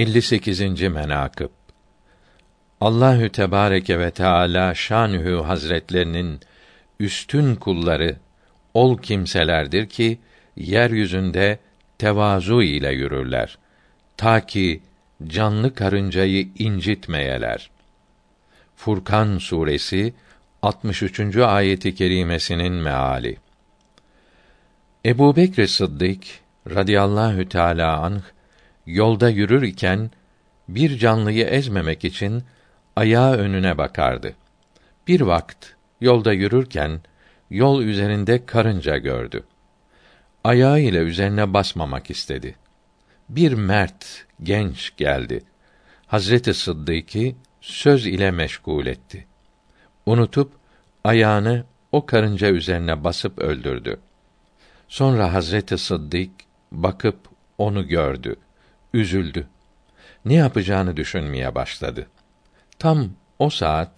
58. menakıb Allahü Tebareke ve Teala şanühü hazretlerinin üstün kulları ol kimselerdir ki yeryüzünde tevazu ile yürürler. Ta ki canlı karıncayı incitmeyeler. Furkan suresi 63. ayeti kerimesinin meali. Ebu Bekr Sıddık radıyallahu teâlâ anh, yolda yürür iken, bir canlıyı ezmemek için, ayağı önüne bakardı. Bir vakt, yolda yürürken, yol üzerinde karınca gördü. Ayağı ile üzerine basmamak istedi. Bir mert, genç geldi. Hazreti Sıddık'ı söz ile meşgul etti. Unutup, ayağını o karınca üzerine basıp öldürdü. Sonra Hazreti Sıddık bakıp onu gördü, üzüldü. Ne yapacağını düşünmeye başladı. Tam o saat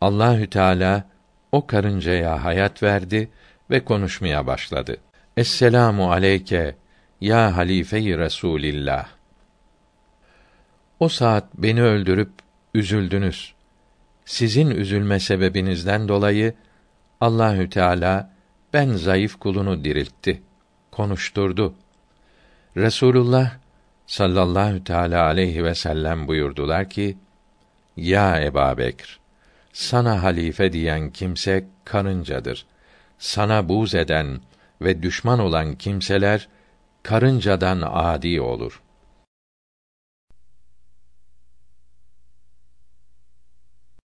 Allahü Teala o karıncaya hayat verdi ve konuşmaya başladı. Esselamu aleyke ya halife-i Resulillah. O saat beni öldürüp üzüldünüz. Sizin üzülme sebebinizden dolayı Allahü Teala ben zayıf kulunu diriltti, konuşturdu. Resulullah sallallahu teala aleyhi ve sellem buyurdular ki: Ya Eba Bekr, sana halife diyen kimse karıncadır. Sana buz eden ve düşman olan kimseler karıncadan adi olur.''